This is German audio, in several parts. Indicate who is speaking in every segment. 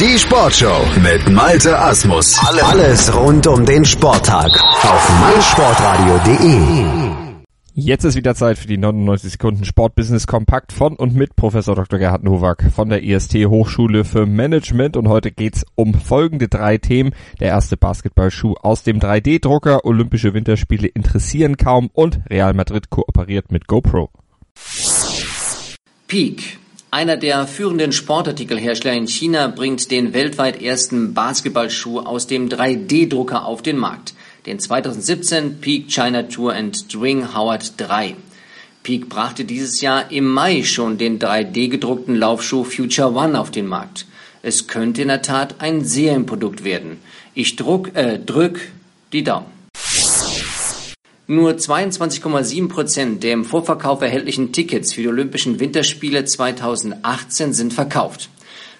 Speaker 1: Die Sportshow mit Malte Asmus. Alles rund um den Sporttag auf meinsportradio.de.
Speaker 2: Jetzt ist wieder Zeit für die 99 Sekunden Sportbusiness Kompakt von und mit Professor Dr. Gerhard Nowak von der IST Hochschule für Management und heute geht's um folgende drei Themen. Der erste Basketballschuh aus dem 3D-Drucker, Olympische Winterspiele interessieren kaum und Real Madrid kooperiert mit GoPro.
Speaker 3: Peak. Einer der führenden Sportartikelhersteller in China bringt den weltweit ersten Basketballschuh aus dem 3D-Drucker auf den Markt den 2017 Peak China Tour and Dwing Howard 3. Peak brachte dieses Jahr im Mai schon den 3D gedruckten Laufschuh Future One auf den Markt. Es könnte in der Tat ein Serienprodukt werden. Ich druck, äh, drück die Daumen. Nur 22,7 Prozent der im Vorverkauf erhältlichen Tickets für die Olympischen Winterspiele 2018 sind verkauft.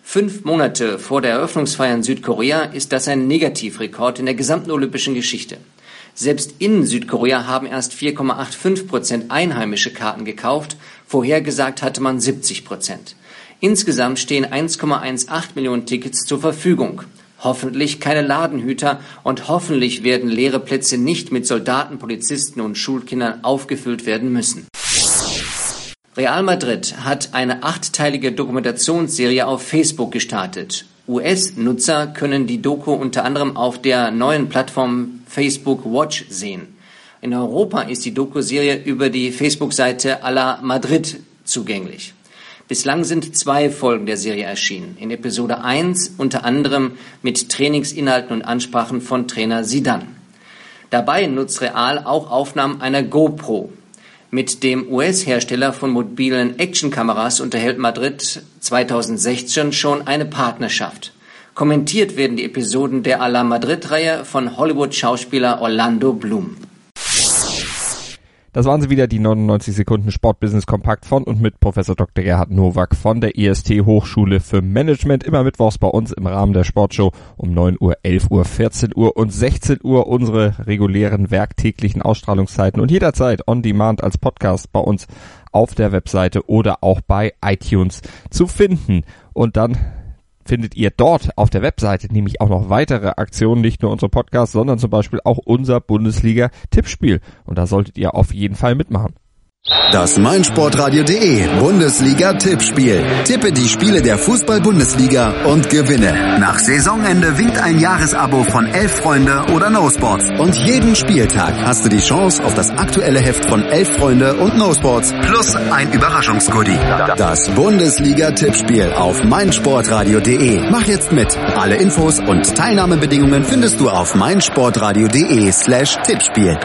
Speaker 3: Fünf Monate vor der Eröffnungsfeier in Südkorea ist das ein Negativrekord in der gesamten olympischen Geschichte. Selbst in Südkorea haben erst 4,85 Prozent einheimische Karten gekauft, vorhergesagt hatte man 70 Prozent. Insgesamt stehen 1,18 Millionen Tickets zur Verfügung. Hoffentlich keine Ladenhüter und hoffentlich werden leere Plätze nicht mit Soldaten, Polizisten und Schulkindern aufgefüllt werden müssen. Real Madrid hat eine achtteilige Dokumentationsserie auf Facebook gestartet. US-Nutzer können die Doku unter anderem auf der neuen Plattform Facebook Watch sehen. In Europa ist die Doku-Serie über die Facebook-Seite A la Madrid zugänglich. Bislang sind zwei Folgen der Serie erschienen. In Episode 1 unter anderem mit Trainingsinhalten und Ansprachen von Trainer Sidan. Dabei nutzt Real auch Aufnahmen einer GoPro, mit dem US-Hersteller von mobilen Actionkameras unterhält Madrid 2016 schon eine Partnerschaft. Kommentiert werden die Episoden der A la Madrid-Reihe von Hollywood-Schauspieler Orlando Bloom.
Speaker 2: Das waren sie wieder, die 99 Sekunden Sportbusiness Kompakt von und mit Professor Dr. Gerhard Nowak von der IST Hochschule für Management. Immer mittwochs bei uns im Rahmen der Sportshow um 9 Uhr, 11 Uhr, 14 Uhr und 16 Uhr unsere regulären werktäglichen Ausstrahlungszeiten und jederzeit on demand als Podcast bei uns auf der Webseite oder auch bei iTunes zu finden. Und dann findet ihr dort auf der Webseite nämlich auch noch weitere Aktionen, nicht nur unsere Podcasts, sondern zum Beispiel auch unser Bundesliga-Tippspiel. Und da solltet ihr auf jeden Fall mitmachen.
Speaker 1: Das meinsportradio.de Bundesliga-Tippspiel. Tippe die Spiele der Fußball-Bundesliga und gewinne. Nach Saisonende winkt ein Jahresabo von Elf Freunde oder No Sports. Und jeden Spieltag hast du die Chance auf das aktuelle Heft von Elf Freunde und No Sports plus ein Überraschungsgoodie. Das Bundesliga-Tippspiel auf meinsportradio.de. Mach jetzt mit. Alle Infos und Teilnahmebedingungen findest du auf meinsportradio.de slash Tippspiel.